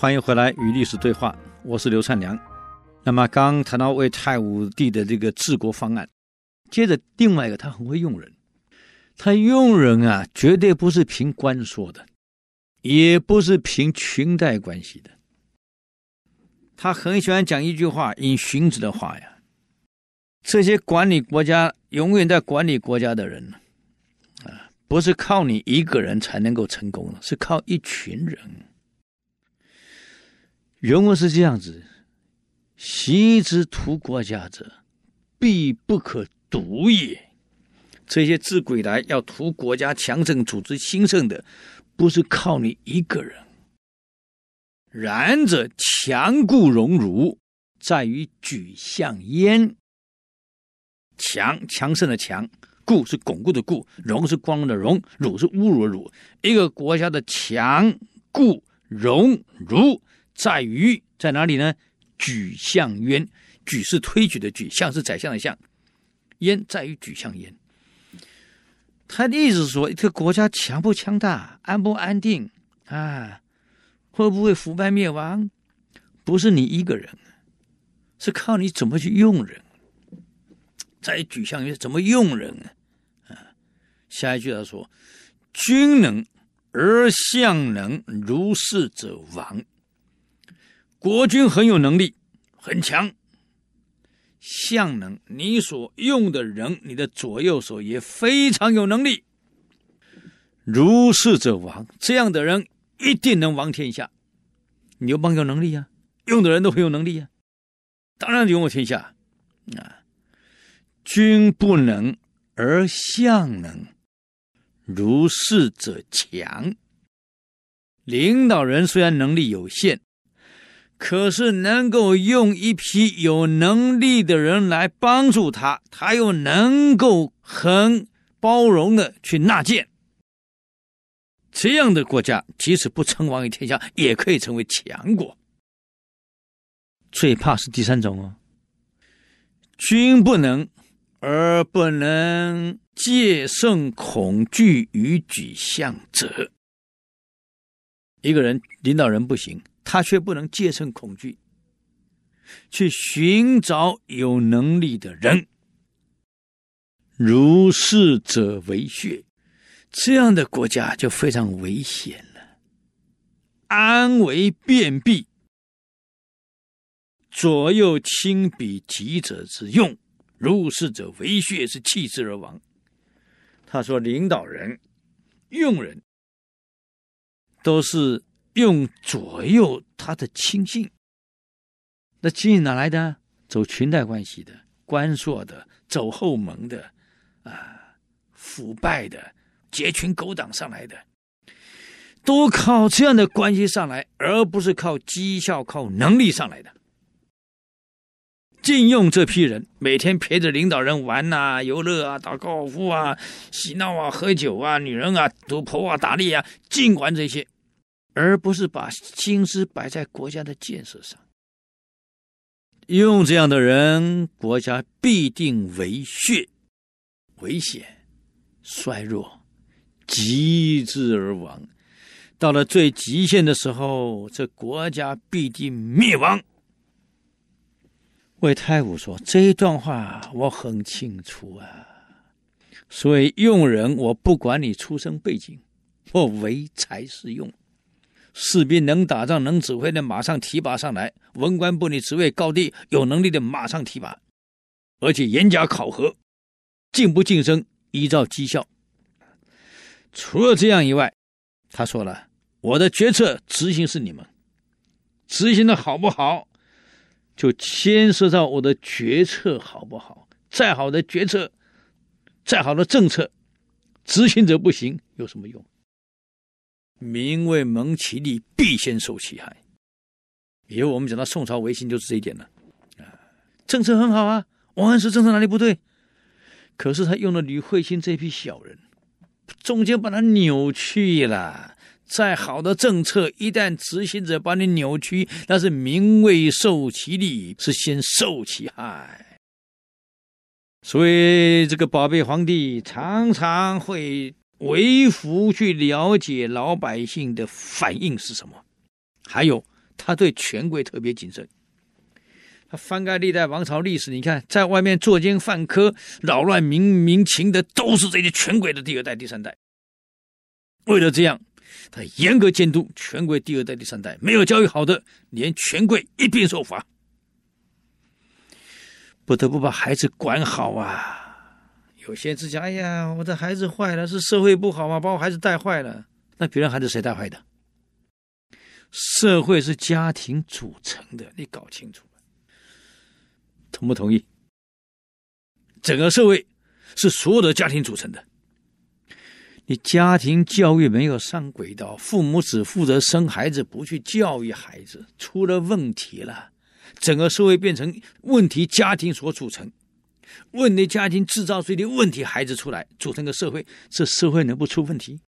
欢迎回来与历史对话，我是刘灿良。那么刚谈到魏太武帝的这个治国方案，接着另外一个，他很会用人。他用人啊，绝对不是凭官说的，也不是凭裙带关系的。他很喜欢讲一句话，引荀子的话呀：“这些管理国家、永远在管理国家的人，啊，不是靠你一个人才能够成功的，是靠一群人。”原文是这样子：“习之图国家者，必不可独也。”这些自古以来要图国家强盛、组织兴盛的，不是靠你一个人。然者强固荣辱，在于举象焉。强强盛的强，固是巩固的固，荣是光荣的荣，辱是侮辱的辱。一个国家的强固荣辱，在于在哪里呢？举象焉。举是推举的举，象是宰相的相，焉在于举象焉。他的意思是说，一个国家强不强大，安不安定啊？会不会腐败灭亡？不是你一个人，是靠你怎么去用人。在举象曰怎么用人啊？下一句他说：“君能而相能，如是者亡。”国君很有能力，很强。相能，你所用的人，你的左右手也非常有能力。如是者亡，这样的人。一定能亡天下，刘邦有能力呀、用的人都很有能力呀、当然拥有天下啊。君不能而相能，如是者强。领导人虽然能力有限，可是能够用一批有能力的人来帮助他，他又能够很包容的去纳谏。这样的国家，即使不称王于天下，也可以成为强国。最怕是第三种哦，君不能而不能戒慎恐惧于举象者。一个人领导人不行，他却不能戒慎恐惧，去寻找有能力的人，如是者为穴。这样的国家就非常危险了。安为便弊，左右亲比己者之用，如是者为穴，是弃之而亡。他说，领导人用人都是用左右他的亲信，那亲信哪来的？走裙带关系的、关硕的、走后门的，啊，腐败的。结群勾当上来的，都靠这样的关系上来，而不是靠绩效、靠能力上来的。禁用这批人，每天陪着领导人玩呐、游乐啊、打高尔夫啊、嬉闹啊、喝酒啊、女人啊、赌博啊、打猎啊，尽管这些，而不是把心思摆在国家的建设上。用这样的人，国家必定为血，危险、衰弱。极致而亡，到了最极限的时候，这国家必定灭亡。魏太武说：“这一段话我很清楚啊，所以用人，我不管你出身背景，我唯才是用。士兵能打仗、能指挥的，马上提拔上来；文官不你职位高低，有能力的马上提拔，而且严加考核，进不晋升，依照绩效。”除了这样以外，他说了：“我的决策执行是你们执行的好不好，就牵涉到我的决策好不好。再好的决策，再好的政策，执行者不行，有什么用？民为蒙其利，必先受其害。以后我们讲到宋朝维新，就是这一点了。啊，政策很好啊，王安石政策哪里不对？可是他用了吕惠卿这批小人。”中间把它扭曲了。再好的政策，一旦执行者把你扭曲，那是民未受其利，是先受其害。所以，这个宝贝皇帝常常会为福去了解老百姓的反应是什么，还有他对权贵特别谨慎。他翻开历代王朝历史，你看，在外面作奸犯科、扰乱民民情的，都是这些权贵的第二代、第三代。为了这样，他严格监督权贵第二代、第三代，没有教育好的，连权贵一并受罚，不得不把孩子管好啊。有些人只讲：“哎呀，我的孩子坏了，是社会不好嘛，把我孩子带坏了。”那别人孩子谁带坏的？社会是家庭组成的，你搞清楚。同不同意？整个社会是所有的家庭组成的。你家庭教育没有上轨道，父母只负责生孩子，不去教育孩子，出了问题了。整个社会变成问题家庭所组成，问题家庭制造出的问题孩子出来，组成个社会，这社会能不出问题？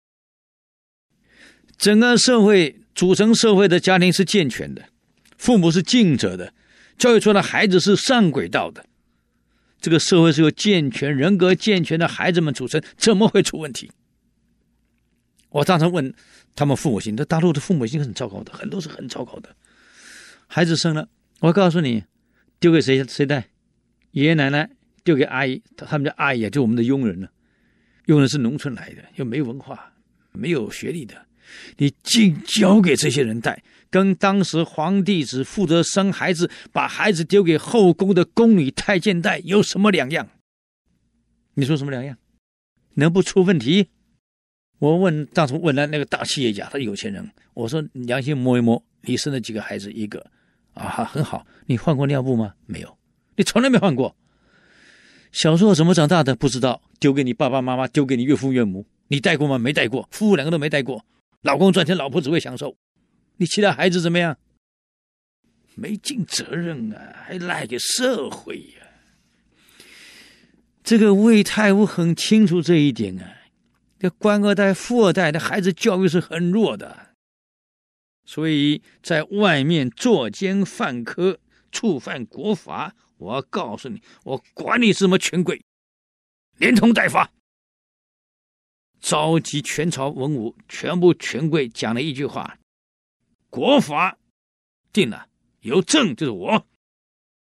整个社会组成社会的家庭是健全的，父母是尽责的。教育出来孩子是上轨道的，这个社会是由健全、人格健全的孩子们组成，怎么会出问题？我常常问他们父母亲，这大陆的父母亲很糟糕的，很多是很糟糕的。孩子生了，我告诉你，丢给谁谁带？爷爷奶奶丢给阿姨，他们的阿姨啊，就我们的佣人呢。佣人是农村来的，又没文化、没有学历的，你尽交给这些人带。跟当时皇帝只负责生孩子，把孩子丢给后宫的宫女太监带有什么两样？你说什么两样？能不出问题？我问当初问了那个大企业家，他有钱人，我说良心摸一摸，你生了几个孩子？一个啊，很好。你换过尿布吗？没有，你从来没换过。小时候怎么长大的？不知道，丢给你爸爸妈妈，丢给你岳父岳母，你带过吗？没带过，夫妇两个都没带过。老公赚钱，老婆只会享受。你期待孩子怎么样？没尽责任啊，还赖给社会呀、这个魏太武很清楚这一点啊。这官二代、富二代的孩子教育是很弱的，所以在外面作奸犯科、触犯国法，我告诉你，我管你什么权贵，连同带罚。召集全朝文武，全部权贵讲了一句话。国法定了，有朕就是我，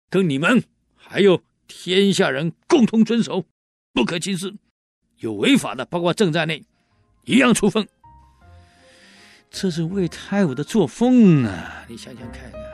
跟你们还有天下人共同遵守，不可轻视。有违法的，包括朕在内，一样处分。这是魏太武的作风啊！你想想看啊。